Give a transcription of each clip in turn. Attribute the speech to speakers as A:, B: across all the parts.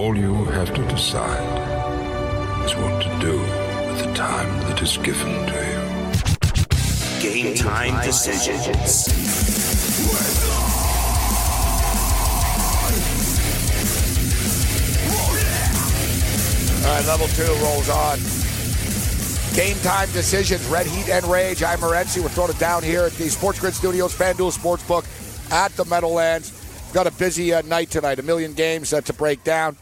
A: All you have to decide is what to do with the time that is given to you.
B: Game time decisions.
C: All right, level two rolls on. Game time decisions, Red Heat and Rage. I'm Morency. We're throwing it down here at the Sports Grid Studios, FanDuel Sportsbook at the Meadowlands. Got a busy uh, night tonight, a million games uh, to break down.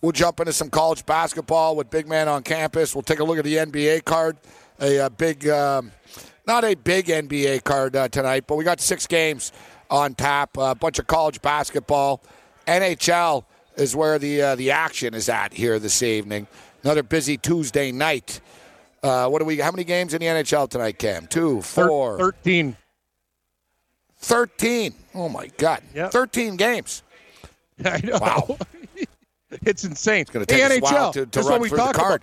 C: We'll jump into some college basketball with Big Man on campus. We'll take a look at the NBA card, a, uh big, um, not a big NBA card uh, tonight, but we got six games on tap, a bunch of college basketball. NHL is where the uh, the action is at here this evening. Another busy Tuesday night. Uh, what do we? How many games in the NHL tonight, Cam? Two, four,
D: Thirteen.
C: 13. Oh my God.
D: Yep.
C: 13 games.
D: I know.
C: Wow.
D: It's insane.
C: It's going to take
D: the
C: us a while
D: NHL.
C: to, to
D: That's
C: run
D: what we
C: through the card.
D: about.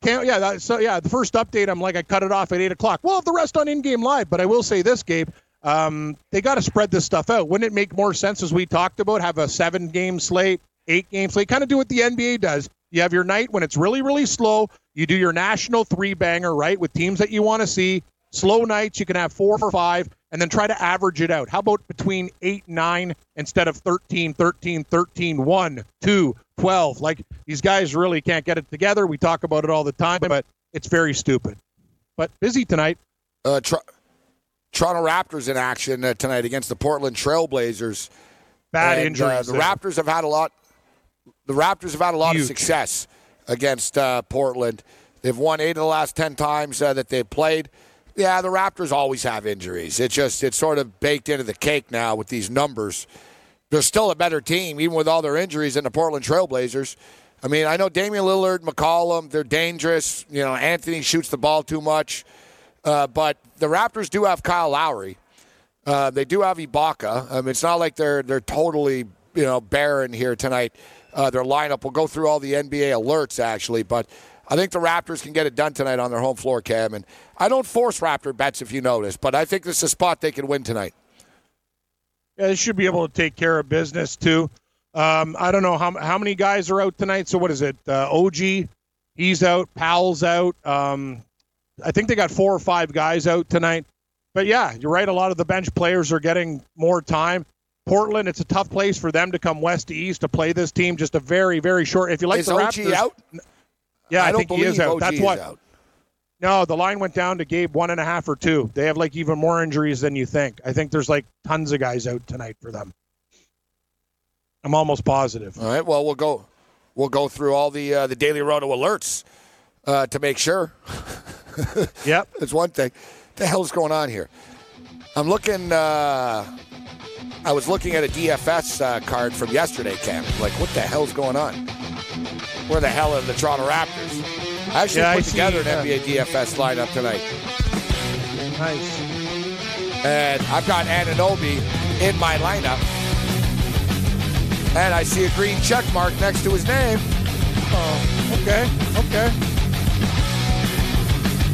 D: Can't, yeah, that, so yeah, the first update, I'm like, I cut it off at eight o'clock. Well, the rest on in-game live, but I will say this, Gabe, um, they got to spread this stuff out. Wouldn't it make more sense, as we talked about, have a seven-game slate, eight-game slate, kind of do what the NBA does. You have your night when it's really, really slow. You do your national three-banger, right, with teams that you want to see. Slow nights, you can have four or five, and then try to average it out. How about between eight, nine, instead of 13, 13, 13, 1, 2, 12? Like, these guys really can't get it together. We talk about it all the time, but it's very stupid. But busy tonight.
C: Uh, Tr- Toronto Raptors in action uh, tonight against the Portland Trailblazers.
D: Bad
C: And,
D: injuries.
C: Uh, the. Raptors have had a lot. The Raptors have had a lot
D: Huge.
C: of success against uh, Portland. They've won eight of the last ten times uh, that they've played. Yeah, the Raptors always have injuries. It's just it's sort of baked into the cake now with these numbers. They're still a better team, even with all their injuries, than the Portland Trailblazers. I mean, I know Damian Lillard, McCollum, they're dangerous. You know, Anthony shoots the ball too much. Uh, but the Raptors do have Kyle Lowry. Uh, they do have Ibaka. I mean, it's not like they're they're totally you know barren here tonight. Uh, their lineup. We'll go through all the NBA alerts actually, but I think the Raptors can get it done tonight on their home floor, Cam. And I don't force Raptor bets if you notice, but I think this is a spot they can win tonight.
D: Yeah, they should be able to take care of business too. Um, I don't know how how many guys are out tonight. So what is it? Uh, OG, he's out. Powell's out. Um, I think they got four or five guys out tonight. But yeah, you're right. A lot of the bench players are getting more time. Portland, it's a tough place for them to come west to east to play this team. Just a very very short. If you like
C: is
D: the
C: OG
D: Raptors,
C: out?
D: Yeah, I,
C: don't
D: think he is out.
C: OG
D: That's what.
C: out.
D: No, the line went down to Gabe one and a half or two. They have like even more injuries than you think. I think there's like tons of guys out tonight for them. I'm almost positive.
C: All right. Well, we'll go. We'll go through all the uh, the daily roto alerts uh, to make sure.
D: Yep.
C: That's one thing. the hell's going on here? I'm looking. Uh, I was looking at a DFS uh, card from yesterday, Cam. Like, what the hell's going on? Where the hell are the Toronto Raptors? I actually
D: Yeah, I
C: put
D: see,
C: together an
D: uh,
C: NBA DFS lineup tonight,
D: Nice.
C: and I've got Anunoby in my lineup, and I see a green check mark next to his name.
D: Oh, okay. Okay.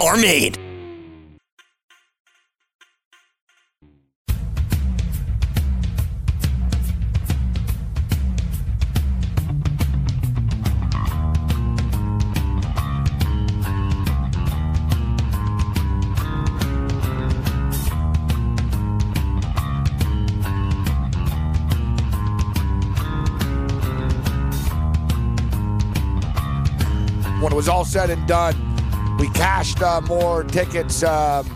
E: are made.
C: when it was all said and done, we cashed uh, more tickets um,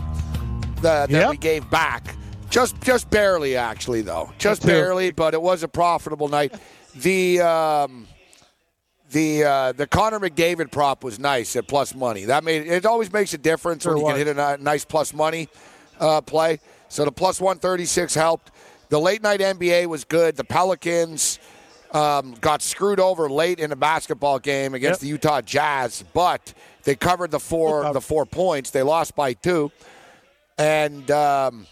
C: the, that
D: Yep.
C: we gave back. Just just barely, actually, though. Just barely, but it was a profitable night. The um, the uh, the Connor McDavid prop was nice at plus money. That made it always makes a difference when you can hit a nice plus money uh, play. So the plus one thirty six helped. The late night NBA was good. The Pelicans um, got screwed over late in a basketball game against
D: Yep.
C: the Utah Jazz, but they covered the four the four points. They lost by two, and um,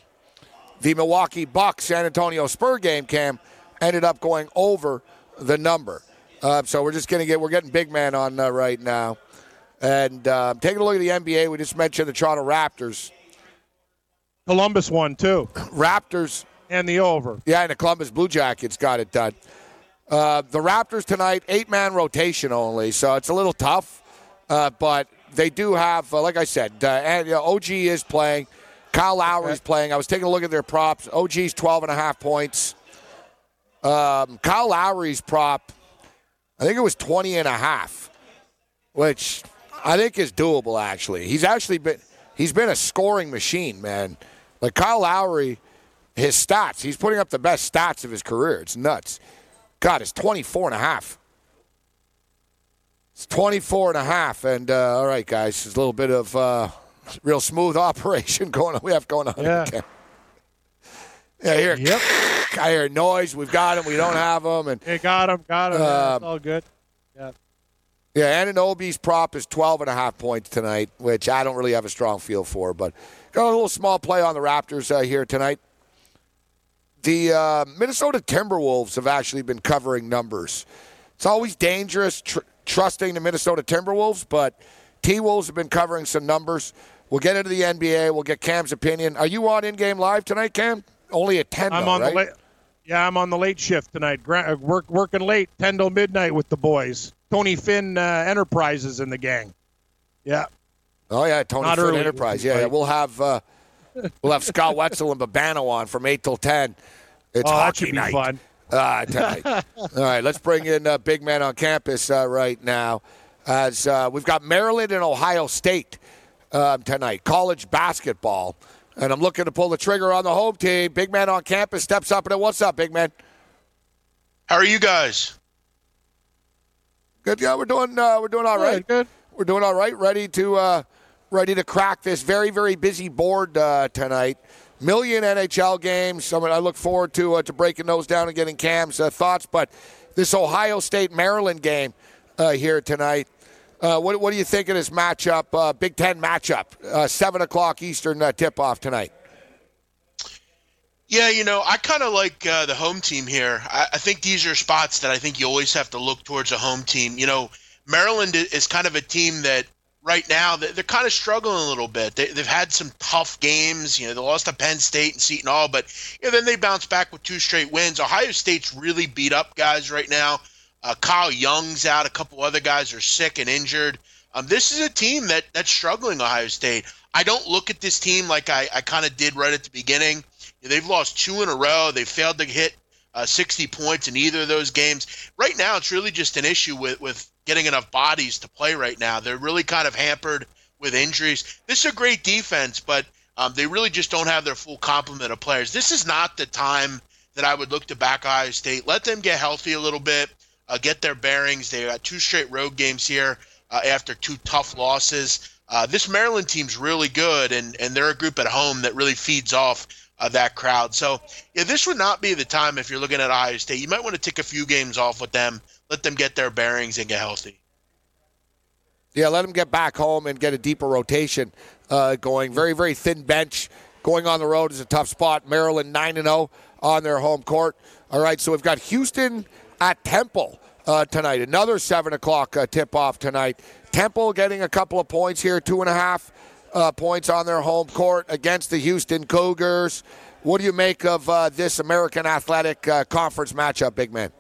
C: the Milwaukee Bucks San Antonio Spur game cam ended up going over the number. Uh, so we're just gonna get we're getting big man on uh, right now, and uh, taking a look at the NBA. We just mentioned the Toronto Raptors.
D: Columbus won too,
C: Raptors
D: and the over.
C: Yeah, and the Columbus Blue Jackets got it done. Uh, the Raptors tonight, eight man rotation only, so it's a little tough. Uh, but they do have, uh, like I said, uh, and, you know, OG is playing. Kyle Lowry's playing. I was taking a look at their props. OG's 12 and a half points. Um, Kyle Lowry's prop, I think it was 20 and a half, which I think is doable, actually. He's actually been, he's been a scoring machine, man. Like Kyle Lowry, his stats, he's putting up the best stats of his career. It's nuts. God, it's 24 and a half. It's 24 and a half. And, uh, all right, guys, there's a little bit of uh, real smooth operation going on. We have going on.
D: Yeah.
C: Okay. Yeah, I hear,
D: Yep.
C: I hear noise. We've got them. We don't have them. And
D: Hey, got him, got him.
C: Um,
D: it's all good.
C: Yeah. Yeah, And an Anunoby's prop is 12 and a half points tonight, which I don't really have a strong feel for, but got a little small play on the Raptors uh, here tonight. The uh, Minnesota Timberwolves have actually been covering numbers. It's always dangerous tr- trusting the Minnesota Timberwolves, but T Wolves have been covering some numbers. We'll get into the NBA. We'll get Cam's opinion. Are you on in game live tonight, Cam? Only at 10,
D: I'm
C: though,
D: on
C: right?
D: the late. Yeah, I'm on the late shift tonight. Gra- uh, work working late, ten till midnight with the boys. Tony Finn uh, Enterprises in the gang. Yeah.
C: Oh yeah, Tony
D: Not
C: Finn
D: early.
C: Enterprise. Yeah, yeah, we'll have uh, we'll have Scott Wetzel and Babano on from eight till ten. It's
D: oh,
C: hockey night.
D: fun.
C: Ah, tonight. All right, let's bring in uh, big man on campus uh, right now. As uh, we've got Maryland and Ohio State um, tonight, college basketball, and I'm looking to pull the trigger on the home team. Big man on campus steps up and it. What's up, big man?
F: How are you guys?
C: Good. Yeah, we're doing uh, we're doing all right.
D: Good, good.
C: We're doing all right. Ready to uh, ready to crack this very very busy board uh, tonight. Million NHL games. I, mean, I look forward to uh, to breaking those down and getting Cam's uh, thoughts. But this Ohio State Maryland game uh, here tonight. Uh, what, what do you think of this matchup? Uh, Big Ten matchup, uh, seven o'clock Eastern tip off tonight.
F: Yeah, you know, I kind of like the home team here. I, I think these are spots that I think you always have to look towards a home team. You know, Maryland is kind of a team that right now they- they're kind of struggling a little bit. They, they've had some tough games. You know, they lost to Penn State and Seton Hall, but you know, then they bounced back with two straight wins. Ohio State's really beat up guys right now. Uh, Kyle Young's out. A couple other guys are sick and injured. Um, this is a team that that's struggling. Ohio State. I don't look at this team like I, I kind of did right at the beginning. They've lost two in a row. They failed to hit uh, 60 points in either of those games. Right now, it's really just an issue with, with getting enough bodies to play right now. They're really kind of hampered with injuries. This is a great defense, but um, they really just don't have their full complement of players. This is not the time that I would look to back Ohio State. Let them get healthy a little bit, uh, get their bearings. They got two straight road games here uh, after two tough losses. Uh, this Maryland team's really good, and, and they're a group at home that really feeds off uh, that crowd. So, yeah, this would not be the time if you're looking at Ohio State. You might want to take a few games off with them, let them get their bearings and get healthy.
C: Yeah, let them get back home and get a deeper rotation uh, going. Very, very thin bench. Going on the road is a tough spot. Maryland 9 0 on their home court. All right, so we've got Houston at Temple uh, tonight. Another 7 o'clock uh, tip off tonight. Temple getting a couple of points here, two and a half uh, points on their home court against the Houston Cougars. What do you make of uh, this American Athletic uh, Conference matchup, big man?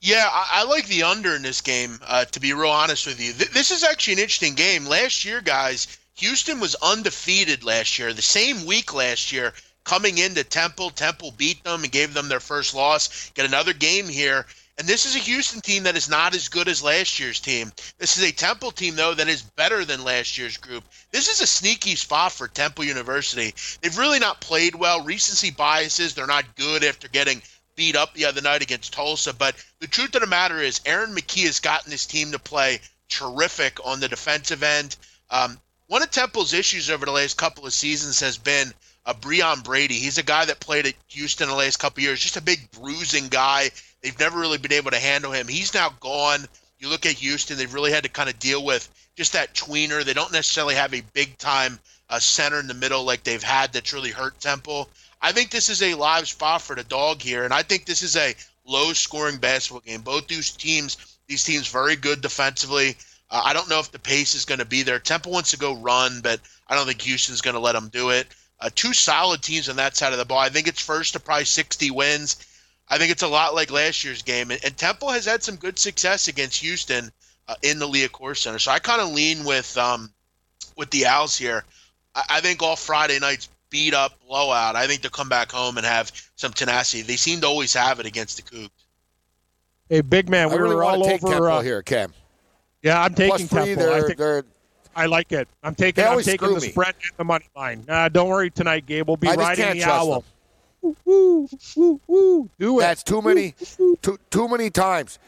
F: Yeah, I, I like the under in this game, uh, to be real honest with you. Th- this is actually an interesting game. Last year, guys, Houston was undefeated last year. The same week last year, coming into Temple, Temple beat them and gave them their first loss. Get another game here. And this is a Houston team that is not as good as last year's team. This is a Temple team, though, that is better than last year's group. This is a sneaky spot for Temple University. They've really not played well. Recency biases, they're not good after getting beat up the other night against Tulsa. But the truth of the matter is, Aaron McKie has gotten his team to play terrific on the defensive end. Um, one of Temple's issues over the last couple of seasons has been uh, Breaon Brady. He's a guy that played at Houston the last couple years, just a big bruising guy They've never really been able to handle him. He's now gone. You look at Houston; they've really had to kind of deal with just that tweener. They don't necessarily have a big time uh, center in the middle like they've had that's really hurt Temple. I think this is a live spot for the dog here, and I think this is a low scoring basketball game. Both these teams, these teams, very good defensively. Uh, I don't know if the pace is going to be there. Temple wants to go run, but I don't think Houston's going to let them do it. Uh, two solid teams on that side of the ball. I think it's first to probably 60 wins. I think it's a lot like last year's game. And, and Temple has had some good success against Houston uh, in the Liacouras Center. So I kind of lean with um, with the Owls here. I, I think all Friday nights beat up blowout. I think they'll come back home and have some tenacity. They seem to always have it against the Cougs.
D: Hey, big man, we
C: I really
D: were
C: want
D: all
C: to take
D: over.
C: Temple
D: uh,
C: here, Cam.
D: Yeah, I'm taking
C: three,
D: Temple. I
C: they're,
D: think
C: they're
D: I like it. I'm taking.
C: They
D: I'm
C: always
D: taking
C: screw
D: the
C: me.
D: spread and the money line. Nah, don't worry tonight, Gabe. We'll be
C: I just
D: riding
C: can't
D: the
C: trust
D: owl. Woo, woo, woo, woo. Do it.
C: That's too many, too, too many times.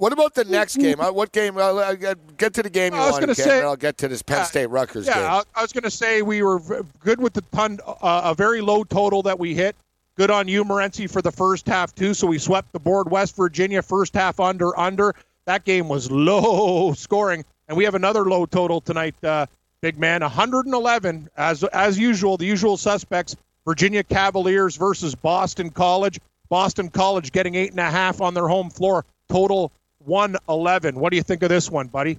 C: What about the next game? Uh, What game? Uh, uh, get to the game you
D: I was
C: want,
D: gonna say-
C: and I'll get to this Penn
D: Yeah,
C: State Rutgers
D: yeah,
C: game.
D: I, I was going to say we were good with the ton, uh, a very low total that we hit. Good on you, Morency, for the first half too. So we swept the board. West Virginia first half under under. That game was low scoring, and we have another low total tonight. Uh, big man, 111 as as usual. The usual suspects: Virginia Cavaliers versus Boston College. Boston College getting eight and a half on their home floor. Total 111. What do you think of this one, buddy?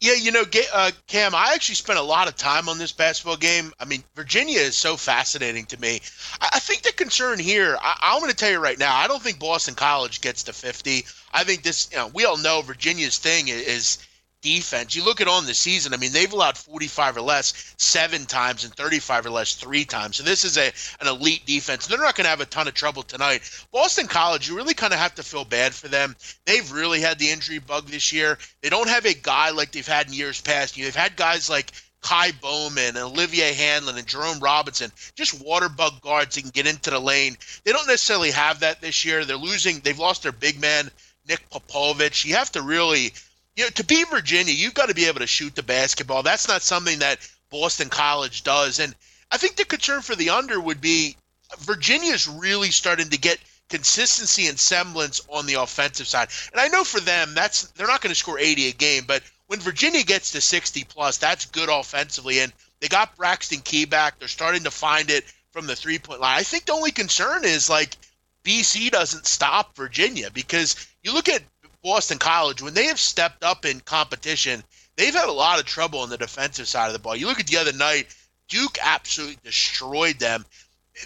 F: Yeah, you know, uh, Cam, I actually spent a lot of time on this basketball game. I mean, Virginia is so fascinating to me. I, think the concern here, I, I'm going to tell you right now, I don't think Boston College gets to 50. I think this, you know, we all know Virginia's thing is defense. You look at on the season, I mean, they've allowed 45 or less seven times and 35 or less three times. So this is a an elite defense. They're not going to have a ton of trouble tonight. Boston College, you really kind of have to feel bad for them. They've really had the injury bug this year. They don't have a guy like they've had in years past. You. They've had guys like Ky Bowman and Olivier Hanlan and Jerome Robinson, just water bug guards that can get into the lane. They don't necessarily have that this year. They're losing. They've lost their big man, Nik Popovic. You have to really you know, to be Virginia, you've got to be able to shoot the basketball. That's not something that Boston College does. And I think the concern for the under would be Virginia's really starting to get consistency and semblance on the offensive side. And I know for them, that's they're not going to score 80 a game, but when Virginia gets to 60 plus, that's good offensively. And they got Braxton Key back. They're starting to find it from the three point line. I think the only concern is like BC doesn't stop Virginia because you look at Boston College, when they have stepped up in competition, they've had a lot of trouble on the defensive side of the ball. You look at the other night, Duke absolutely destroyed them.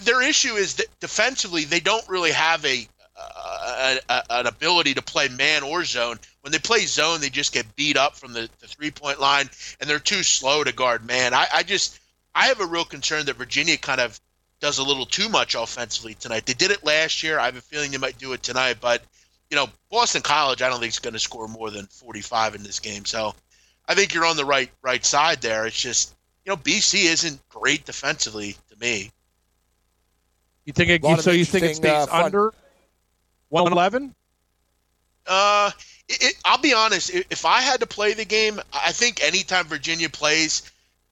F: Their issue is that defensively, they don't really have a, uh, a, a an ability to play man or zone. When they play zone, they just get beat up from the, the three point line, and they're too slow to guard man. I, I just I have a real concern that Virginia kind of does a little too much offensively tonight. They did it last year. I have a feeling they might do it tonight, but you know, Boston College, I don't think is going to score more than 45 in this game. So I think you're on the right right side there. It's just, you know, BC isn't great defensively to me.
D: You think it,
C: Lot of
D: so? You think it stays
C: uh,
D: under 111?
F: Uh, it, it, I'll be honest. If I had to play the game, I think anytime Virginia plays,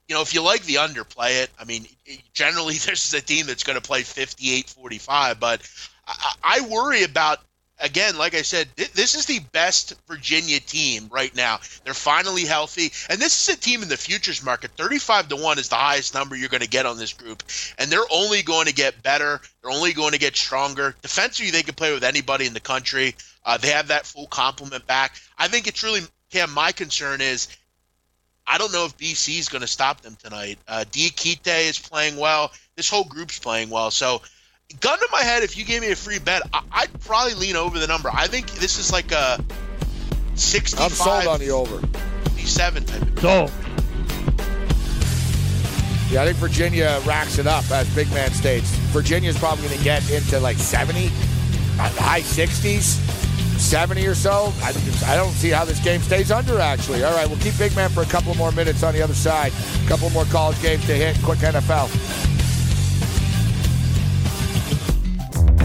F: you know, if you like the under, play it. I mean, generally this is a team that's going to play 58-45, but I, I worry about again, like I said, th- this is the best Virginia team right now. They're finally healthy, and this is a team in the futures market. Thirty-five to one is the highest number you're going to get on this group, and they're only going to get better. They're only going to get stronger. Defensively, they can play with anybody in the country. Uh, they have that full complement back. I think it's really Cam. My concern is. I don't know if BC is going to stop them tonight. Uh, Diakite is playing well. This whole group's playing well. So gun to my head, if you gave me a free bet, I- I'd probably lean over the number. I think this is like a 65
C: I'm sold on the over.
F: 57 type of
D: So
C: Yeah, I think Virginia racks it up as big man states. Virginia's probably going to get into like 70, uh, high 60s, 70 or so. I, just- I don't see how this game stays under, actually. All right, we'll keep big man for a couple more minutes on the other side. A couple more college games to hit. Quick NFL.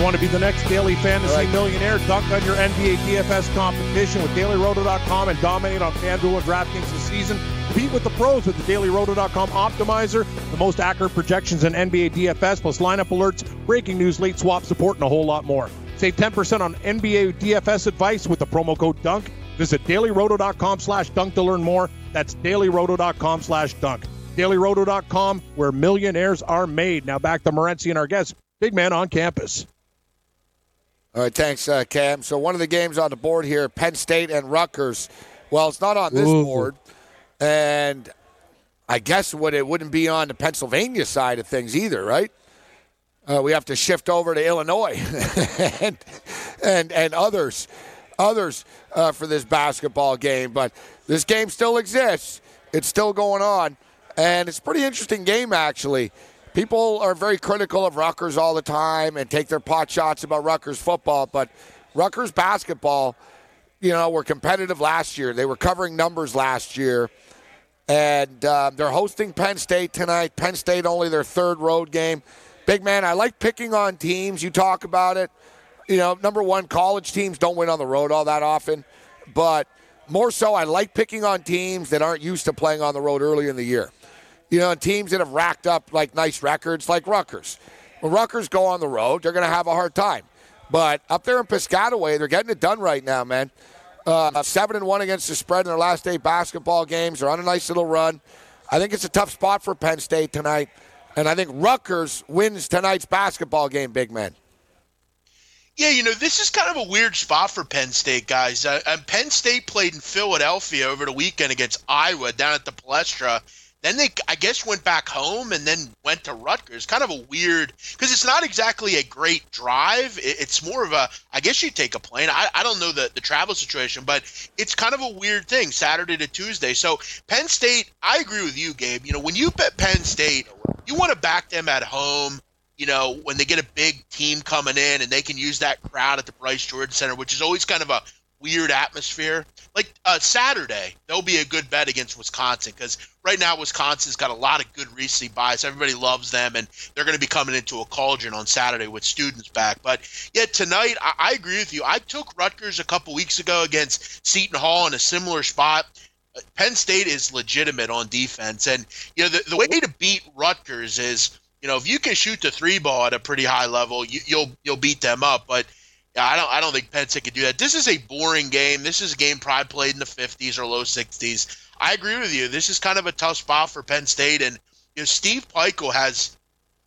D: You want to be the next daily fantasy millionaire? Dunk on your NBA DFS competition with DailyRoto.com and dominate on FanDuel and DraftKings this season. Compete with the pros with the DailyRoto.com optimizer, the most accurate projections in NBA DFS, plus lineup alerts, breaking news, late swap support, and a whole lot more. Save 10% on NBA DFS advice with the promo code DUNK. Visit dailyroto.com slash dunk to learn more. That's dailyroto.com slash dunk. Dailyroto.com, where millionaires are made. Now back to Morency and our guest, Big Man on campus.
C: All right, thanks, uh, Cam. So one of the games on the board here, Penn State and Rutgers. Well, it's not on this
D: Ooh.
C: board, and I guess what it wouldn't be on the Pennsylvania side of things either, right? Uh, we have to shift over to Illinois and and and others, others uh, for this basketball game. But this game still exists. It's still going on, and it's a pretty interesting game actually. People are very critical of Rutgers all the time and take their pot shots about Rutgers football, but Rutgers basketball, you know, were competitive last year. They were covering numbers last year, and uh, they're hosting Penn State tonight. Penn State only their third road game. Big man, I like picking on teams. You talk about it. You know, number one, college teams don't win on the road all that often, but more so, I like picking on teams that aren't used to playing on the road early in the year. You know, teams that have racked up like nice records, like Rutgers. When Rutgers go on the road, they're going to have a hard time. But up there in Piscataway, they're getting it done right now, man. Uh, seven and one against the spread in their last eight basketball games. They're on a nice little run. I think it's a tough spot for Penn State tonight, and I think Rutgers wins tonight's basketball game. Big man.
F: Yeah, you know, this is kind of a weird spot for Penn State, guys. Uh, Penn State played in Philadelphia over the weekend against Iowa down at the Palestra. Then they, I guess, went back home and then went to Rutgers. Kind of a weird, because it's not exactly a great drive. It's more of a, I guess you take a plane. I, I don't know the, the travel situation, but it's kind of a weird thing, Saturday to Tuesday. So Penn State, I agree with you, Gabe. You know, when you bet Penn State, you want to back them at home. You know, when they get a big team coming in and they can use that crowd at the Bryce Jordan Center, which is always kind of a weird atmosphere. Like uh, Saturday, there'll be a good bet against Wisconsin because right now Wisconsin's got a lot of good recency bias. Everybody loves them, and they're going to be coming into a cauldron on Saturday with students back. But yeah, tonight I, I agree with you. I took Rutgers a couple weeks ago against Seton Hall in a similar spot. Penn State is legitimate on defense, and you know the, the way to beat Rutgers is you know if you can shoot the three ball at a pretty high level, you, you'll you'll beat them up, but. Yeah, I don't. I don't think Penn State could do that. This is a boring game. This is a game probably played in the 50s or low 60s. I agree with you. This is kind of a tough spot for Penn State, and you know Steve Pikiell has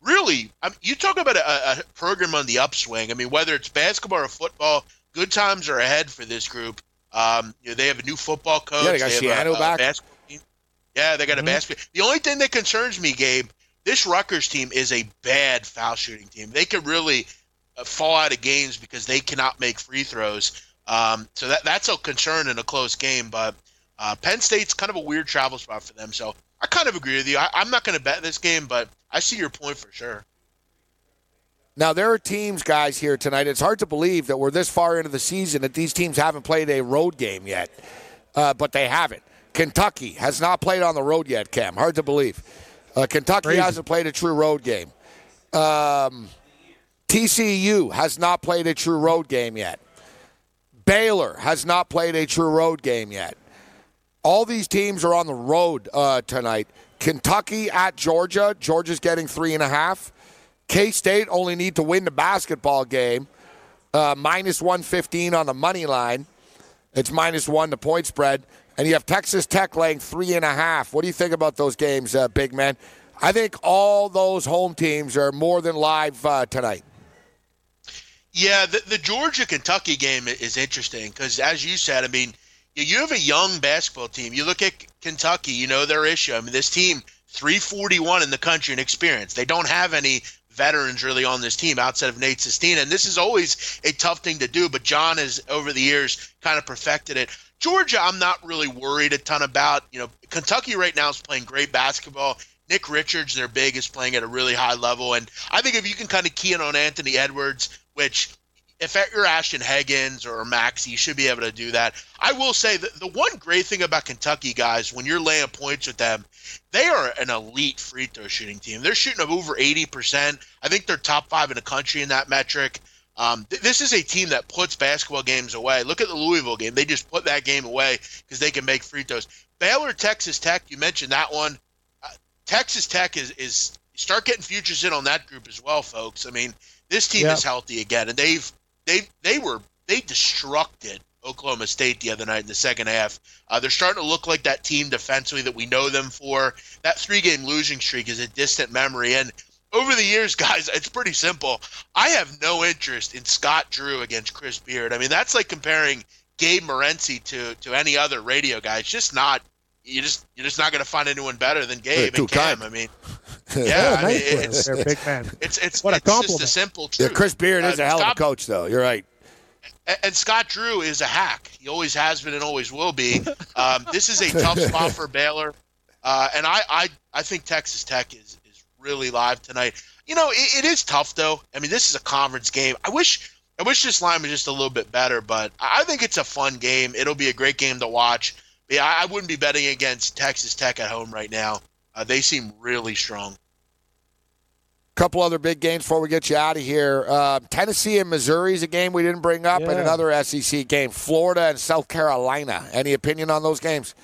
F: really. I mean, you talk about a, a program on the upswing. I mean, whether it's basketball or football, good times are ahead for this group. Um, you know, they have a new football coach.
C: Yeah, they got
F: have
C: Schiano
F: a, a
C: back.
F: basketball team. Yeah, they got
C: Mm-hmm.
F: a basketball. The only thing that concerns me, Gabe, this Rutgers team is a bad foul shooting team. They could really fall out of games because they cannot make free throws. Um, so that that's a concern in a close game. But uh, Penn State's kind of a weird travel spot for them. So I kind of agree with you. I, I'm not going to bet this game, but I see your point for sure.
C: Now there are teams, guys, here tonight. It's hard to believe that we're this far into the season that these teams haven't played a road game yet, uh, but they haven't. Kentucky has not played on the road yet. Cam, hard to believe. Uh, Kentucky
D: Crazy.
C: hasn't played a true road game. Um, TCU has not played a true road game yet. Baylor has not played a true road game yet. All these teams are on the road uh, tonight. Kentucky at Georgia. Georgia's getting three and a half. K State only need to win the basketball game. Uh, minus 115 on the money line. It's minus one the point spread. And you have Texas Tech laying three and a half. What do you think about those games, uh, big man? I think all those home teams are more than live uh, tonight.
F: Yeah, the, the Georgia Kentucky game is interesting because, as you said, I mean, you have a young basketball team. You look at Kentucky, you know their issue. I mean, this team 341 in the country in experience. They don't have any veterans really on this team outside of Nate Sestina. And this is always a tough thing to do, but John has over the years kind of perfected it. Georgia, I'm not really worried a ton about. You know, Kentucky right now is playing great basketball. Nick Richards, their big, is playing at a really high level. And I think if you can kind of key in on Anthony Edwards, which if you're Ashton Hagans or Max, you should be able to do that. I will say that the one great thing about Kentucky guys, when you're laying points with them, they are an elite free throw shooting team. They're shooting over 80%. I think they're top five in the country in that metric. Um, th- this is a team that puts basketball games away. Look at the Louisville game; they just put that game away because they can make free throws. Baylor, Texas Tech, you mentioned that one. Uh, Texas Tech is is start getting futures in on that group as well, folks. I mean, this team
D: Yeah.
F: is healthy again, and they've they they were they destructed Oklahoma State the other night in the second half. Uh, they're starting to look like that team defensively that we know them for. That three game losing streak is a distant memory, and over the years, guys, it's pretty simple. I have no interest in Scott Drew against Chris Beard. I mean, that's like comparing Gabe Morency to to any other radio guy. It's just not. You just you're just not going to find anyone better than Gabe
C: too
F: and Cam.
C: kind.
F: I mean, yeah, I mean,
D: nice one
F: it's,
D: there, big man.
F: it's it's
D: What a
F: it's just a simple
C: Yeah,
F: truth.
C: Chris Beard is
F: Uh,
C: a hell of a coach, though. You're right.
F: and- and Scott Drew is a hack. He always has been and always will be. Um, this is a tough spot for Baylor, uh, and I, I I think Texas Tech is is really live tonight. You know, it, it is tough though. I mean, this is a conference game. I wish I wish this line was just a little bit better, but I I think it's a fun game. It'll be a great game to watch. But yeah, I I wouldn't be betting against Texas Tech at home right now. Uh, they seem really strong.
C: Couple other big games before we get you out of here. Uh, Tennessee and Missouri is a game we didn't bring up, and another SEC game. Florida and South Carolina. Any opinion on those games?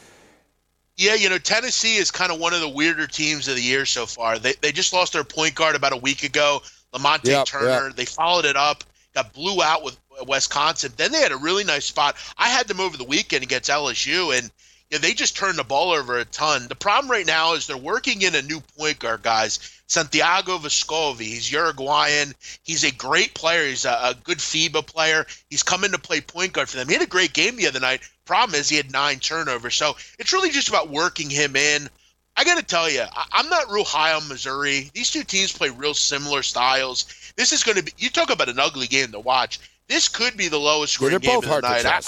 F: Yeah, you know, Tennessee is kind of one of the weirder teams of the year so far. They, they just lost their point guard about a week ago, Lamonte
C: Yep,
F: Turner. They followed it up, got blew out with Wisconsin. Then they had a really nice spot. I had them over the weekend against LSU, and yeah, they just turned the ball over a ton. The problem right now is they're working in a new point guard, guys. Santiago Vescovi. He's Uruguayan. He's a great player. He's a, a good FIBA player. He's coming to play point guard for them. He had a great game the other night. Problem is, he had nine turnovers. So it's really just about working him in. I got to tell you, I, I'm not real high on Missouri. These two teams play real similar styles. This is going to be, you talk about an ugly game to watch. This could be the lowest
C: Yeah,
F: scoring
C: they're
F: game of the night. I-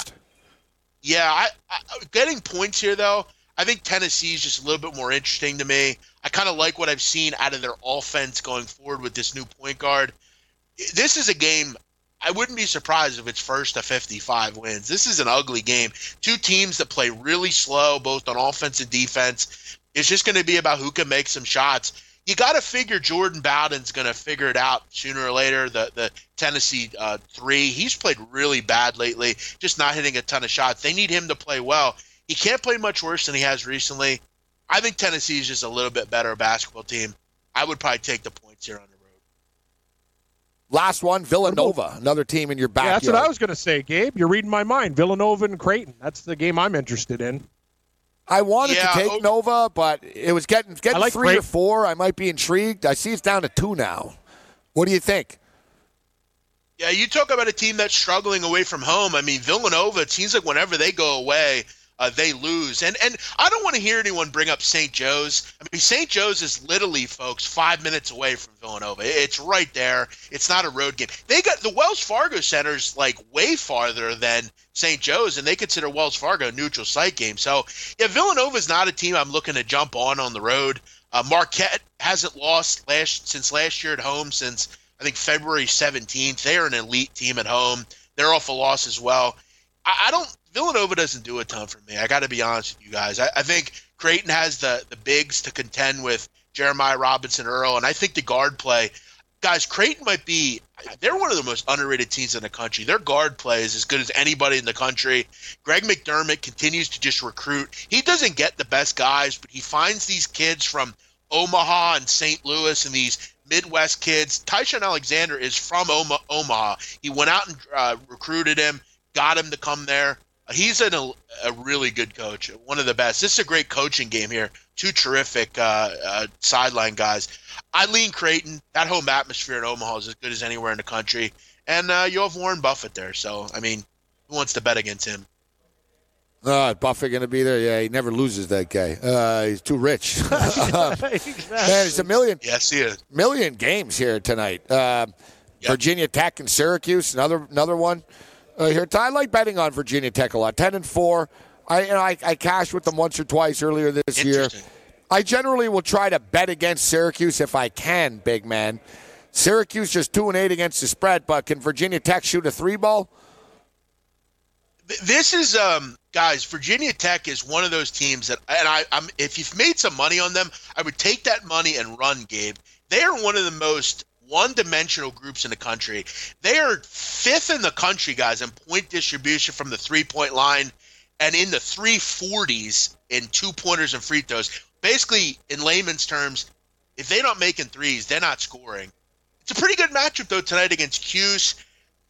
F: yeah, I, I getting points here though. I think Tennessee is just a little bit more interesting to me. I kind of like what I've seen out of their offense going forward with this new point guard. This is a game. I wouldn't be surprised if it's first to 55 wins. This is an ugly game. Two teams that play really slow, both on offense and defense. It's just going to be about who can make some shots. You got to figure Jordan Bowden's going to figure it out sooner or later. The the Tennessee uh, three, he's played really bad lately, just not hitting a ton of shots. They need him to play well. He can't play much worse than he has recently. I think Tennessee is just a little bit better basketball team. I would probably take the points here on the road.
C: Last one, Villanova, another team in your
D: Yeah, that's what I was going to say, Gabe. You're reading my mind. Villanova and Creighton. That's the game I'm interested in.
C: I wanted
F: Yeah,
C: to take
F: oh-
C: Nova, but it was getting getting
D: like
C: three or four. I might be intrigued. I see it's down to two now. What do you think?
F: Yeah, you talk about a team that's struggling away from home. I mean, Villanova. It seems like whenever they go away, uh, they lose. And and I don't want to hear anyone bring up St. Joe's. I mean, St. Joe's is literally, folks, five minutes away from Villanova. It's right there. It's not a road game. They got the Wells Fargo Center's like way farther than St. Joe's, and they consider Wells Fargo a neutral site game. So yeah, Villanova is not a team I'm looking to jump on on the road. Uh, Marquette hasn't lost last since last year at home since I think February 17th. They're an elite team at home. They're off a loss as well. I, I don't. Villanova doesn't do a ton for me. I got to be honest with you guys. I, I think Creighton has the the bigs to contend with Jeremiah Robinson Earl, and I think the guard play. Guys, Creighton might be. They're one of the most underrated teams in the country. Their guard play is as good as anybody in the country. Greg McDermott continues to just recruit. He doesn't get the best guys, but he finds these kids from Omaha and St. Louis and these Midwest kids. Ty-Shon Alexander is from Oma- Omaha. He went out and uh, recruited him, got him to come there. He's an, a, a really good coach, one of the best. This is a great coaching game here. Two terrific uh, uh, sideline guys. I lean Creighton. That home atmosphere in Omaha is as good as anywhere in the country. And uh, you have Warren Buffett there. So, I mean, who wants to bet against him?
C: Uh, Buffett going to be there? Yeah, he never loses that guy. Uh, he's too rich. Man, it's a million
F: Yes, he is.
C: million games here tonight. Uh, Virginia Tech and Syracuse, another another one uh, here. I like betting on Virginia Tech a lot. Ten and four. I know I, I cashed with them once or twice earlier this year. I generally will try to bet against Syracuse if I can, big man. Syracuse just two and eight against the spread, but can Virginia Tech shoot a three ball?
F: This is, um, guys. Virginia Tech is one of those teams that, and I, I'm. If you've made some money on them, I would take that money and run, Gabe. They are one of the most one-dimensional groups in the country. They are fifth in the country, guys, in point distribution from the three-point line, and in the 340s in two-pointers and free throws. Basically, in layman's terms, if they're not making threes, they're not scoring. It's a pretty good matchup though tonight against Cuse.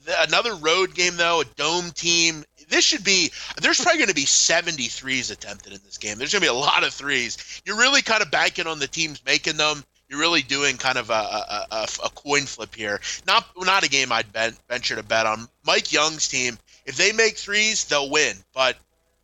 F: The- Another road game though, a dome team. This should be. There's probably going to be 73s attempted in this game. There's going to be a lot of threes. You're really kind of banking on the teams making them. You're really doing kind of a, a, a, a coin flip here. Not not a game I'd bet, venture to bet on. Mike Young's team, if they make threes, they'll win. But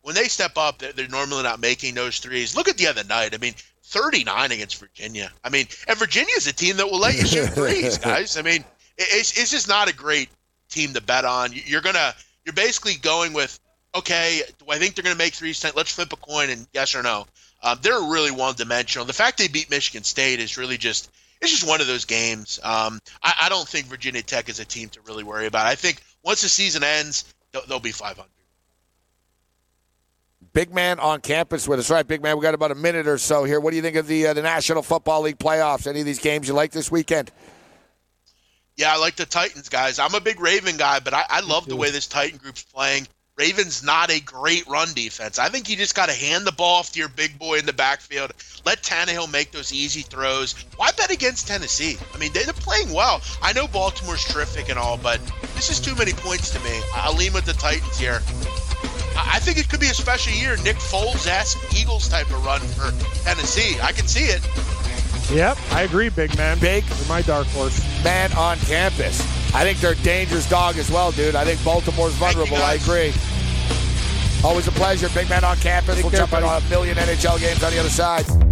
F: when they step up, they're, they're normally not making those threes. Look at the other night. I mean, 39 against Virginia. I mean, and Virginia's a team that will let you shoot threes, guys. I mean, it's, it's just not a great team to bet on. You- You're gonna, you're basically going with, okay, do I think they're gonna make threes tonight? Let's flip a coin and yes or no. Um, they're really one-dimensional. The fact they beat Michigan State is really just, it's just one of those games. Um, I, I don't think Virginia Tech is a team to really worry about. I think once the season ends, they'll, they'll be 500.
C: Big man on campus with us. Right, big man. We got about a minute or so here. What do you think of the uh, the National Football League playoffs? Any of these games you like this weekend?
F: Yeah, I like the Titans, guys. I'm a big Raven guy, but I, I love the way this Titan group's playing. Ravens not a great run defense. I think you just got to hand the ball off to your big boy in the backfield. Let Tannehill make those easy throws. Why bet against Tennessee? I mean, they're playing well. I know Baltimore's terrific and all, but this is too many points to me. I'll lean with the Titans here. I I think it could be a special year. Nick Foles esque Eagles type of run for Tennessee. I can see it.
D: Yep, I agree, big man.
C: Big
D: They're my dark horse.
C: man on campus. I think they're a dangerous dog as well, dude. I think Baltimore's vulnerable. I agree. Always a pleasure. Big man on campus. we'll
D: care,
C: jump
D: buddy.
C: on a million NHL games on the other side.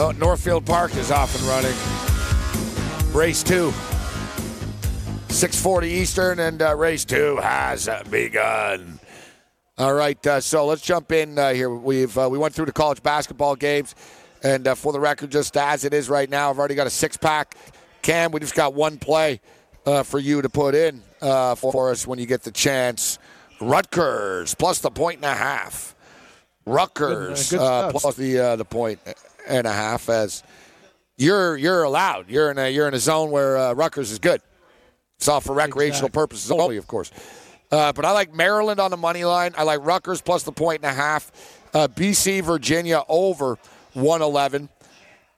C: Oh, Northfield Park is off and running. Race two. 640 Eastern, and uh, race two has begun. All right, uh, so let's jump in uh, here. We've uh, we went through the college basketball games, and uh, for the record, just as it is right now, I've already got a six pack. Cam, we just got one play uh, for you to put in uh, for us when you get the chance. Rutgers plus the point and a half. Rutgers uh, plus the uh, the point and a half as you're you're allowed. You're in a you're in a zone where uh, Rutgers is good. It's all for recreational
D: Exactly.
C: purposes only, of course. Uh, but I like Maryland on the money line. I like Rutgers plus the point and a half. Uh, BC Virginia over 111.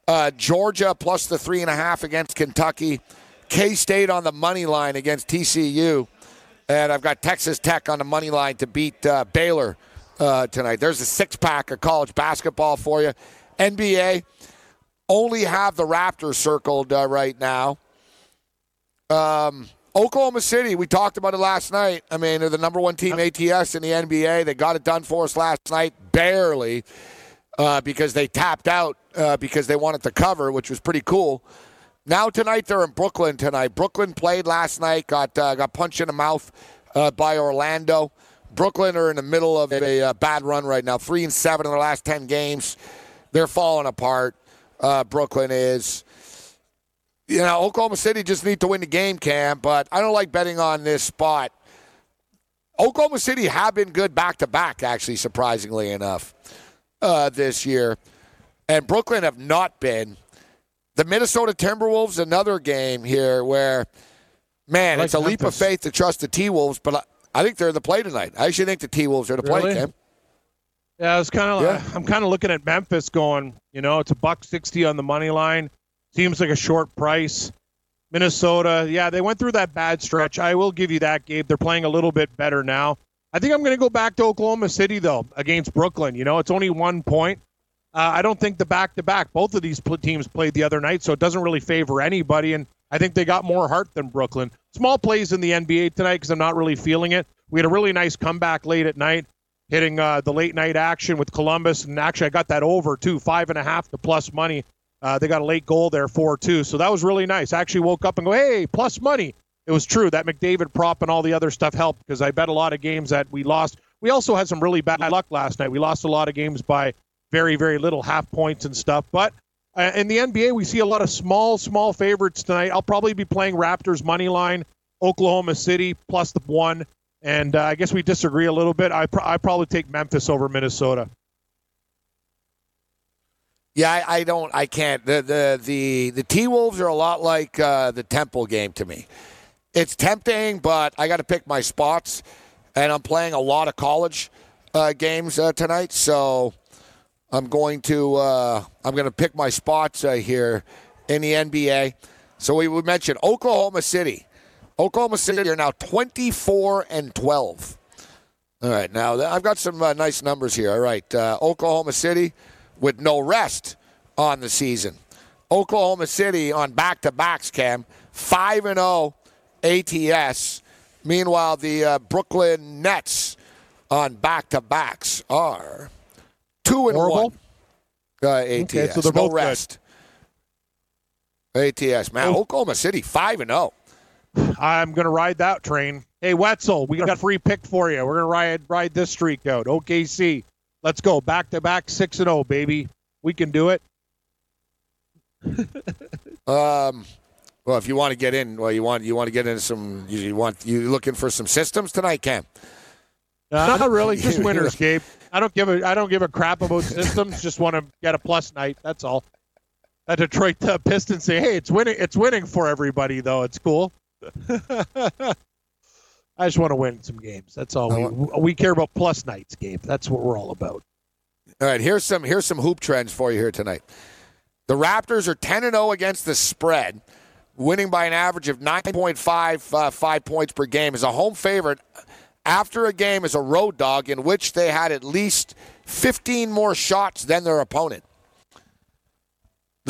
C: Uh, Georgia plus the three and a half against Kentucky. K State on the money line against TCU. And I've got Texas Tech on the money line to beat uh, Baylor uh, tonight. There's a six pack of college basketball for you. NBA only have the Raptors circled uh, right now. Um, Oklahoma City, we talked about it last night. I mean, they're the number one team ATS in the NBA. They got it done for us last night, barely, uh, because they tapped out uh, because they wanted to cover, which was pretty cool. Now tonight they're in Brooklyn tonight. Brooklyn played last night, got uh, got punched in the mouth uh, by Orlando. Brooklyn are in the middle of a uh, bad run right now, three and seven in their last ten games. They're falling apart. Uh, Brooklyn is. You know, Oklahoma City just need to win the game, Cam. But I don't like betting on this spot. Oklahoma City have been good back to back, actually, surprisingly enough, uh, this year. and Brooklyn have not been. The Minnesota Timberwolves, another game here where, man,
D: like
C: it's a leap of faith to trust the T Wolves, but I, I think they're the play tonight. I actually think the T Wolves are the play,
D: Really?
C: Cam.
D: Yeah, it's kind of.
C: Yeah.
D: I'm kind of looking at Memphis, going, you know, it's a buck sixty on the money line. Seems like a short price. Minnesota, yeah, they went through that bad stretch. I will give you that, Gabe. They're playing a little bit better now. I think I'm going to go back to Oklahoma City though against Brooklyn. You know, it's only one point. Uh, I don't think the back to back. Both of these teams played the other night, so it doesn't really favor anybody. And I think they got more heart than Brooklyn. Small plays in the NBA tonight because I'm not really feeling it. We had a really nice comeback late at night, hitting uh, the late night action with Columbus, and actually I got that over too, five and a half to plus money. Uh, they got a late goal there, four two, so that was really nice. I actually woke up and go, hey, plus money. It was true that McDavid prop and all the other stuff helped because I bet a lot of games that we lost. We also had some really bad luck last night. We lost a lot of games by very, very little half points and stuff. But uh, in the NBA, we see a lot of small, small favorites tonight. I'll probably be playing Raptors money line, Oklahoma City plus the one, and uh, I guess we disagree a little bit. I I probably take Memphis over Minnesota.
C: Yeah, I, I don't. I can't. The the the the T Wolves are a lot like uh, the Temple game to me. It's tempting, but I got to pick my spots, and I'm playing a lot of college uh, games uh, tonight, so I'm going to uh, I'm going to pick my spots uh, here in the NBA. So we would mention Oklahoma City. Oklahoma City are now 24 and 12. All right, now I've got some uh, nice numbers here. All right, uh, Oklahoma City with no rest on the season. Oklahoma City on back to backs, Cam, 5 and 0 ATS. Meanwhile, the uh, Brooklyn Nets on back to backs are 2 and
D: Horrible?
C: 1 uh, ATS.
D: Okay, so they're
C: no
D: both good.
C: rest. ATS, man.
D: Oh.
C: Oklahoma City, 5 and oh. 0.
D: I'm gonna ride that train. Hey Wetzel, we got a free pick for you. We're gonna ride ride this streak out. OKC, let's go back to back six and zero, baby. We can do it.
C: Um, well, if you want to get in, well, you want you want to get into some. You, you want you looking for some systems tonight, Cam?
D: Uh, not really, just winners, Gabe. I don't give a I don't give a crap about systems. Just want to get a plus night. That's all. That Detroit uh, Pistons say, "Hey, it's winning. It's winning for everybody, though. It's cool." I just want to win some games. That's all. We, we care about plus nights, Gabe. That's what we're all about.
C: All right, here's some here's some hoop trends for you here tonight. The Raptors are 10 and 0 against the spread, winning by an average of 9.5 uh, five points per game. As a home favorite, after a game as a road dog in which they had at least 15 more shots than their opponent.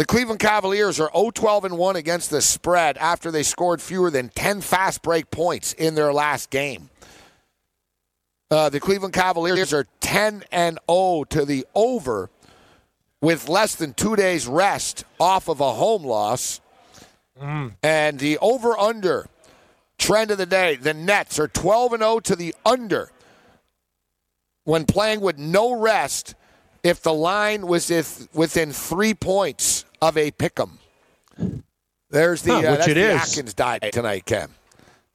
C: The Cleveland Cavaliers are 0-12 and 1 against the spread after they scored fewer than 10 fast break points in their last game. Uh, the Cleveland Cavaliers are 10 and 0 to the over with less than two days rest off of a home loss. And the over under trend of the day the Nets are 12 and 0 to the under when playing with no rest if the line was if within three points of a pick 'em. There's the,
D: Huh,
C: uh,
D: which
C: that's
D: it
C: the
D: is.
C: Atkins diet tonight, Ken.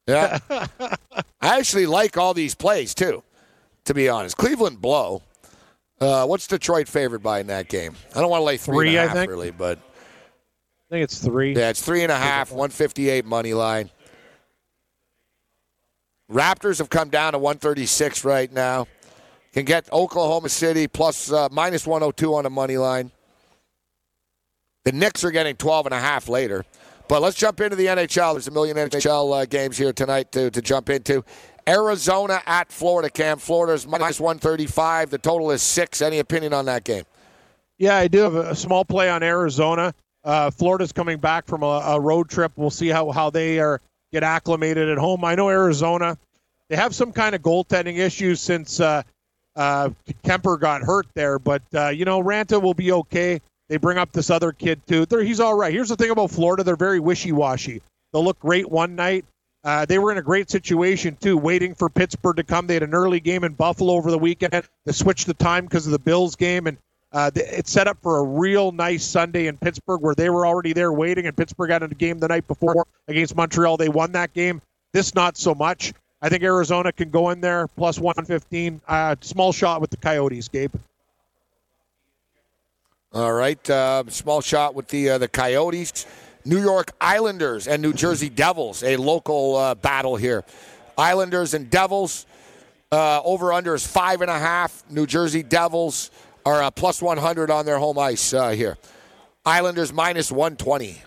C: Yeah. I actually like all these plays, too, to be honest. Cleveland blow. Uh, what's Detroit favored by in that game? I don't want to lay three,
D: Three,
C: and a
D: I
C: half,
D: think.
C: really, but
D: I think it's three.
C: yeah, it's three and a half, 158 money line. Raptors have come down to 136 right now. Can get Oklahoma City plus uh, minus 102 on the money line. The Knicks are getting 12 and a half later. But let's jump into the NHL. There's a million NHL uh, games here tonight to, to jump into. Arizona at Florida, Cam. Florida's minus 135. The total is six. Any opinion on that game?
D: Yeah, I do have a, small play on Arizona. Uh, Florida's coming back from a, a road trip. We'll see how, how they are get acclimated at home. I know Arizona, they have some kind of goaltending issues since uh, uh, Kuemper got hurt there, but uh, you know Raanta will be okay. They bring up this other kid too. They're, he's all right. Here's the thing about Florida: they're very wishy-washy. They'll look great one night. Uh, they were in a great situation too, waiting for Pittsburgh to come. They had an early game in Buffalo over the weekend. They switched the time because of the Bills game, and uh, th- it set up for a real nice Sunday in Pittsburgh where they were already there waiting, and Pittsburgh had a game the night before against Montreal. They won that game. This not so much. I think Arizona can go in there plus 115. Uh, small shot with the Coyotes, Gabe.
C: All right, uh, small shot with the uh, the Coyotes, New York Islanders and New Jersey Devils, a local uh, battle here. Islanders and Devils. Uh, over under is five and a half. New Jersey Devils are uh, plus 100 on their home ice uh, here. Islanders minus 120.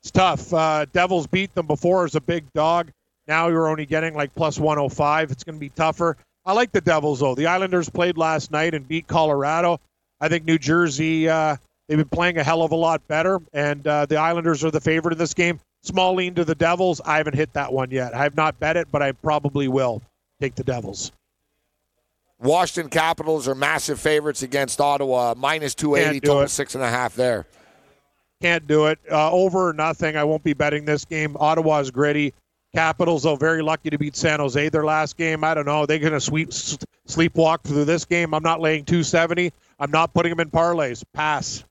D: It's tough. Devils beat them before as a big dog. Now you're only getting like plus 105. It's going to be tougher. I like the Devils though. The Islanders played last night and beat Colorado. I think New Jersey uh, they've been playing a hell of a lot better, and uh, the Islanders are the favorite in this game. Small lean to the Devils. I haven't hit that one yet. I have not bet it, but I probably will take the Devils.
C: Washington Capitals are massive favorites against Ottawa, minus 280,
D: do
C: total
D: it.
C: six and a half there.
D: Can't do it. Uh, over or nothing. I won't be betting this game. Ottawa's gritty. Capitals, though, very lucky to beat San Jose their last game. I don't know. They're going to sweep sleepwalk through this game. I'm not laying 270. I'm not putting them in parlays. Pass.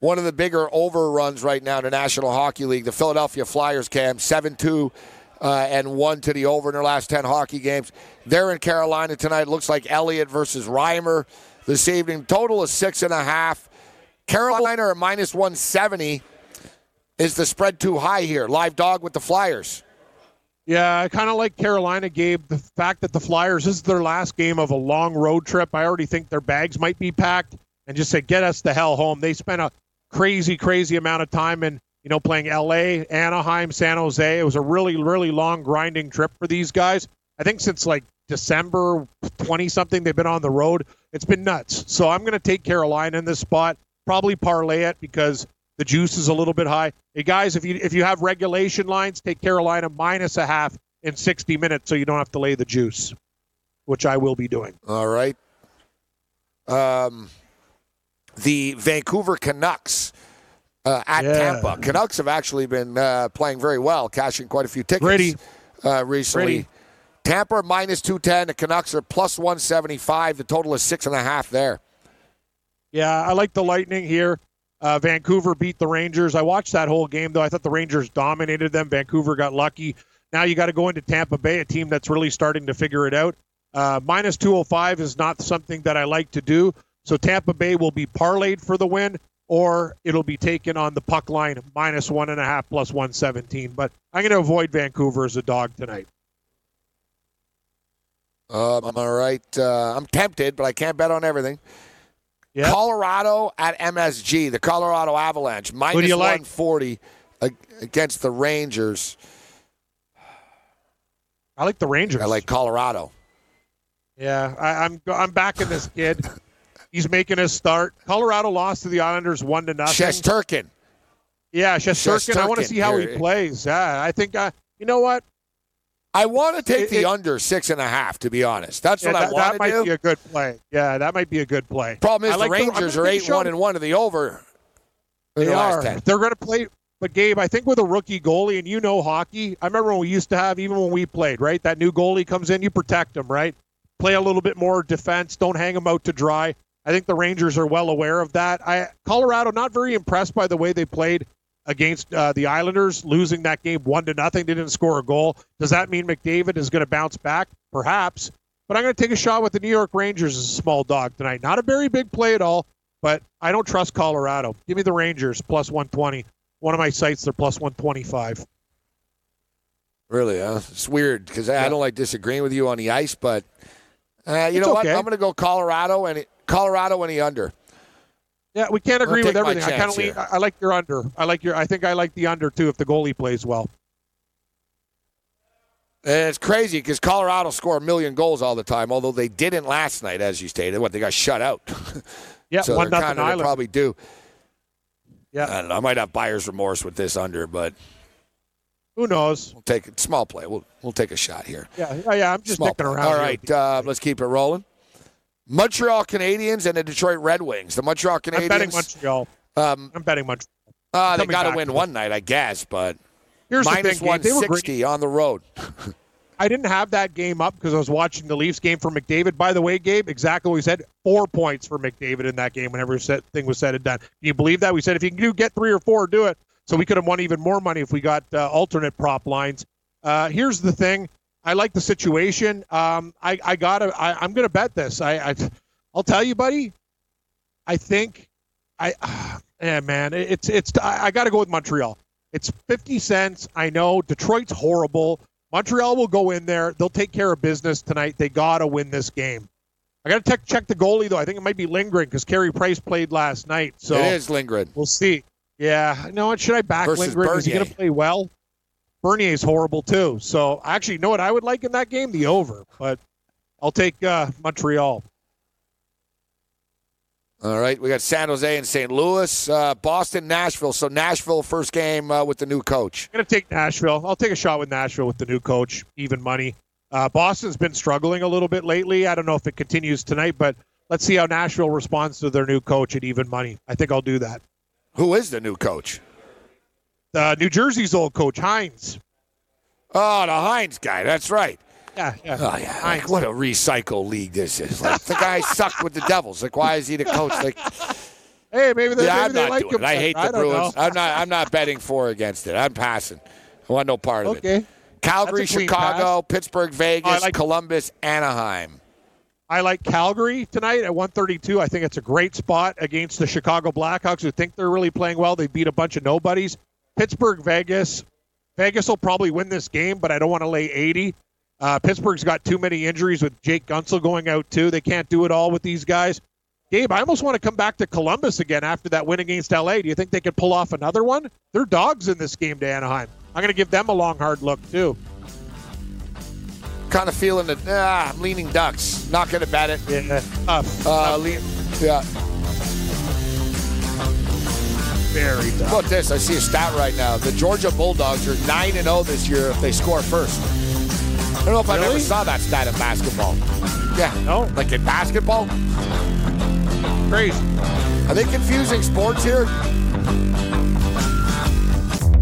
C: One of the bigger overruns right now in the National Hockey League, the Philadelphia Flyers cam 7 2 uh, and 1 to the over in their last 10 hockey games. They're in Carolina tonight. Looks like Elliott versus Reimer this evening. Total is 6.5. Carolina are minus 170. Is the spread too high here? Live dog with the Flyers.
D: Yeah, I kind of like Carolina, Gabe. The fact that the Flyers, this is their last game of a long road trip. I already think their bags might be packed and just say, get us the hell home. They spent a crazy, crazy amount of time in, you know, playing LA, Anaheim, San Jose. It was a really, really long, grinding trip for these guys. I think since like December 20 something, they've been on the road. It's been nuts. So I'm going to take Carolina in this spot, probably parlay it because the juice is a little bit high. Hey guys, if you if you have regulation lines, take Carolina minus a half in 60 minutes, so you don't have to lay the juice, which I will be doing.
C: All right. Um, the Vancouver Canucks uh, at
D: Yeah.
C: Tampa. Canucks have actually been uh, playing very well, cashing quite a few tickets
D: Gritty.
C: Uh, recently.
D: Gritty.
C: Tampa minus 210. The Canucks are plus 175. The total is six and a half there.
D: Yeah, I like the Lightning here. Uh, Vancouver beat the Rangers. I watched that whole game though. I thought the Rangers dominated them. Vancouver got lucky. Now you got to go into Tampa Bay, a team that's really starting to figure it out. Uh, minus 205 is not something that I like to do. So Tampa Bay will be parlayed for the win, or it'll be taken on the puck line minus one and a half plus 117. But I'm going to avoid Vancouver as a dog tonight.
C: Um, I'm all right. Uh, I'm tempted, but I can't bet on everything.
D: Yeah.
C: Colorado at MSG, the Colorado Avalanche, minus
D: like?
C: 140 against the Rangers.
D: I like the Rangers.
C: I like Colorado.
D: Yeah, I, I'm I'm backing this kid. He's making his start. Colorado lost to the Islanders one to nothing.
C: Shesterkin.
D: yeah, Shesterkin. I want to see how he plays. Yeah, I think. Uh, you know what?
C: I want to take
D: It-
C: the
D: it-
C: under six and a half. To be honest, that's
D: Yeah,
C: what
D: that,
C: I want to do.
D: that might
C: do.
D: be a good play. Yeah, that might be a good play.
C: Problem is
D: I like
C: the
D: the- I'm
C: Rangers
D: gonna
C: are eight one and one to the over.
D: They
C: the last
D: are.
C: 10.
D: They're going to play. But Gabe, I think with a rookie goalie, and you know hockey. I remember when we used to have, even when we played, right? That new goalie comes in, you protect him, right? Play a little bit more defense. Don't hang him out to dry. I think the Rangers are well aware of that. I Colorado not very impressed by the way they played against uh, the Islanders, losing that game one to nothing. They didn't score a goal. Does that mean McDavid is going to bounce back? Perhaps. But I'm going to take a shot with the New York Rangers as a small dog tonight. Not a very big play at all, but I don't trust Colorado. Give me the Rangers plus 120. One of my sites, they're plus 125.
C: Really, huh? It's weird because I, I don't like disagreeing with you on the ice, but uh, you
D: It's
C: know what? I'm going to go Colorado and Colorado and the under.
D: Yeah, we can't agree with everything. I kind of lean. I like your under. I like your. I think I like the under too if the goalie plays well.
C: And it's crazy because Colorado score a million goals all the time, although they didn't last night, as you stated. What they got shut out.
D: Yeah,
C: so
D: one nothing
C: kind of
D: Island.
C: probably do.
D: Yeah.
C: I don't know. I might have buyer's remorse with this under, but
D: Who knows?
C: we'll take it. Small play. We'll we'll take a shot here.
D: Yeah, yeah. I'm just
C: Small
D: around.
C: All right, uh, let's keep it rolling. Montreal Canadiens and the Detroit Red Wings. The Montreal Canadiens.
D: I'm betting Montreal.
C: Um,
D: I'm betting Montreal.
C: uh, they got to win one night, I guess, but
D: Here's
C: minus
D: the thing, Gabe. They were great.
C: 160 on the road.
D: I didn't have that game up because I was watching the Leafs game for McDavid. By the way, Gabe, exactly what we said. Four points for McDavid in that game whenever said, thing was said and done. Can you believe that? We said if you can do get three or four, do it. So we could have won even more money if we got uh, alternate prop lines. Uh, here's the thing. I like the situation. Um, I, I gotta. I, I'm gonna bet this. I, I, I'll tell you, buddy. I think I yeah man, it's it's I, I got to go with Montreal. It's 50 cents. I know Detroit's horrible. Montreal will go in there. They'll take care of business tonight. They got to win this game. I got to check check the goalie though. I think it might be Lindgren because Carey Price played last night. So
C: it is Lindgren.
D: We'll see. Yeah, you know what? Should I back
C: Versus
D: Lindgren? Is he gonna play well? Bernier's horrible too. So actually, you know what I would like in that game? The over. But I'll take uh, Montreal.
C: All right, we got San Jose and St. Louis, uh, Boston, Nashville. So Nashville first game uh, with the new coach.
D: I'm going to take Nashville. I'll take a shot with Nashville with the new coach. Even money. Uh, Boston's been struggling a little bit lately. I don't know if it continues tonight, but let's see how Nashville responds to their new coach at even money. I think I'll do that.
C: Who is the new coach?
D: Uh, new Jersey's old coach Hynes.
C: Oh, the Hynes guy. That's right.
D: Yeah, yeah.
C: Oh yeah, like, what a recycle league this is. Like the guy sucked with the Devils. Like why is he the coach? Like
D: Hey, maybe they,
C: yeah,
D: maybe
C: I'm not
D: like
C: doing
D: him.
C: it. I hate
D: better.
C: the
D: I
C: Bruins.
D: know.
C: I'm not. I'm not betting for or against it. I'm passing. I want no part of it.
D: Okay.
C: Calgary,
D: a clean
C: Chicago, Pittsburgh, Vegas,
D: I like-
C: Columbus, Anaheim.
D: I like Calgary tonight at 132. I think it's a great spot against the Chicago Blackhawks, who think they're really playing well. They beat a bunch of nobodies. Pittsburgh, Vegas. Vegas will probably win this game, but I don't want to lay 80. Uh, Pittsburgh's got too many injuries with Jake Guentzel going out too. They can't do it all with these guys. Gabe, I almost want to come back to Columbus again after that win against LA. Do you think they could pull off another one? They're dogs in this game to Anaheim. I'm going to give them a long, hard look too.
C: Kind of feeling that. Ah, I'm leaning Ducks. Not going to bet it.
D: Yeah.
C: Uh, lean, yeah.
D: Very tough.
C: How about this? I see a stat right now. The Georgia Bulldogs are 9 and 0 this year if they score first. I don't know if I ever saw that stat in basketball. Yeah.
D: No.
C: Like in basketball?
D: Crazy.
C: Are they confusing sports here?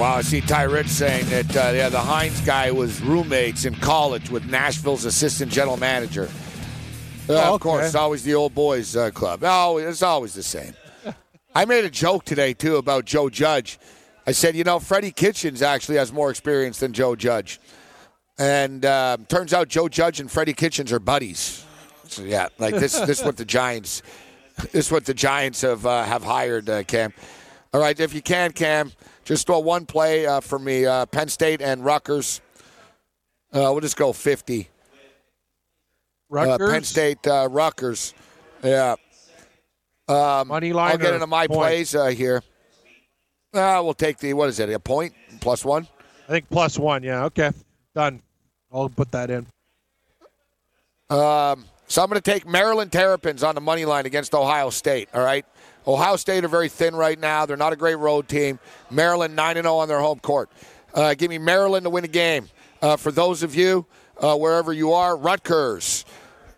C: Wow, I see Ty Rich saying that uh, yeah, the Hynes guy was roommates in college with Nashville's assistant general manager. Uh,
D: Oh,
C: Of course, it's always the old boys uh, club. Oh, it's always the same. I made a joke today too about Joe Judge. I said, you know, Freddie Kitchens actually has more experience than Joe Judge, and uh, turns out Joe Judge and Freddie Kitchens are buddies. So yeah, like this, this is what the Giants, this is what the Giants have uh, have hired uh, Cam. All right, if you can, Cam, just throw one play uh, for me. Uh, Penn State and Rutgers. Uh, we'll just go fifty. Uh,
D: Rutgers.
C: Penn State, uh, Rutgers. Yeah.
D: Money line.
C: I'll get into my
D: point?
C: plays uh, here. Uh, we'll take the, what is it, a point plus one?
D: I think plus one. Yeah. Okay. Done. I'll put that in.
C: Um, so I'm going to take Maryland Terrapins on the money line against Ohio State. All right. Ohio State are very thin right now. They're not a great road team. Maryland 9 0 on their home court. Uh, give me Maryland to win a game. Uh, for those of you, uh, wherever you are, Rutgers,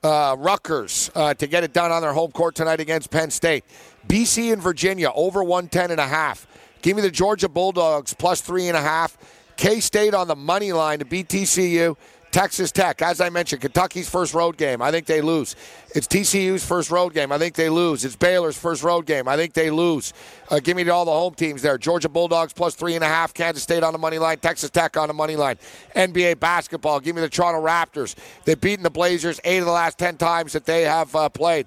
C: uh, Rutgers uh, to get it done on their home court tonight against Penn State. BC and Virginia over 110 and a half. Give me the Georgia Bulldogs plus three and a half. K State on the money line to beat TCU. Texas Tech, as I mentioned, Kentucky's first road game. I think they lose. It's TCU's first road game. I think they lose. It's Baylor's first road game. I think they lose. Uh, give me all the home teams there. Georgia Bulldogs plus three and a half. Kansas State on the money line. Texas Tech on the money line. NBA basketball. Give me the Toronto Raptors. They've beaten the Blazers eight of the last ten times that they have uh, played.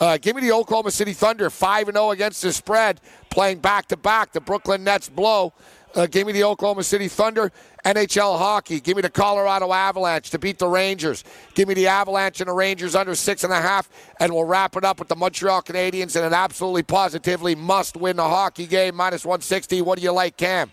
C: Uh, give me the Oklahoma City Thunder, 5 0 against the spread, playing back to back. The Brooklyn Nets blow. Uh, give me the Oklahoma City Thunder. NHL hockey. Give me the Colorado Avalanche to beat the Rangers. Give me the Avalanche and the Rangers under six and a half. And we'll wrap it up with the Montreal Canadiens in an absolutely positively must win the hockey game, minus 160. What do you like, Cam?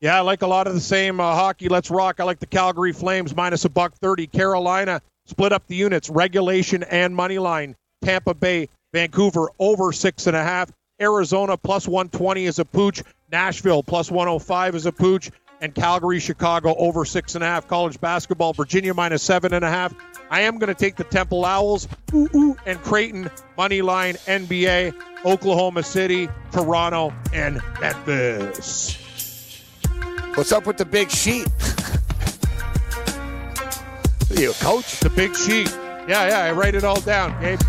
D: Yeah, I like a lot of the same uh, hockey. Let's rock. I like the Calgary Flames minus a buck thirty. Carolina split up the units, regulation and money line. Tampa Bay, Vancouver over six and a half. Arizona plus one twenty is a pooch. Nashville plus one hundred five is a pooch. And Calgary, Chicago over six and a half. College basketball, Virginia minus seven and a half. I am going to take the Temple Owls ooh, ooh, and Creighton money line NBA, Oklahoma City, Toronto, and Memphis.
C: What's up with the big sheet? Are you a coach?
D: The big sheet. Yeah, yeah, I write it all down, Gabe.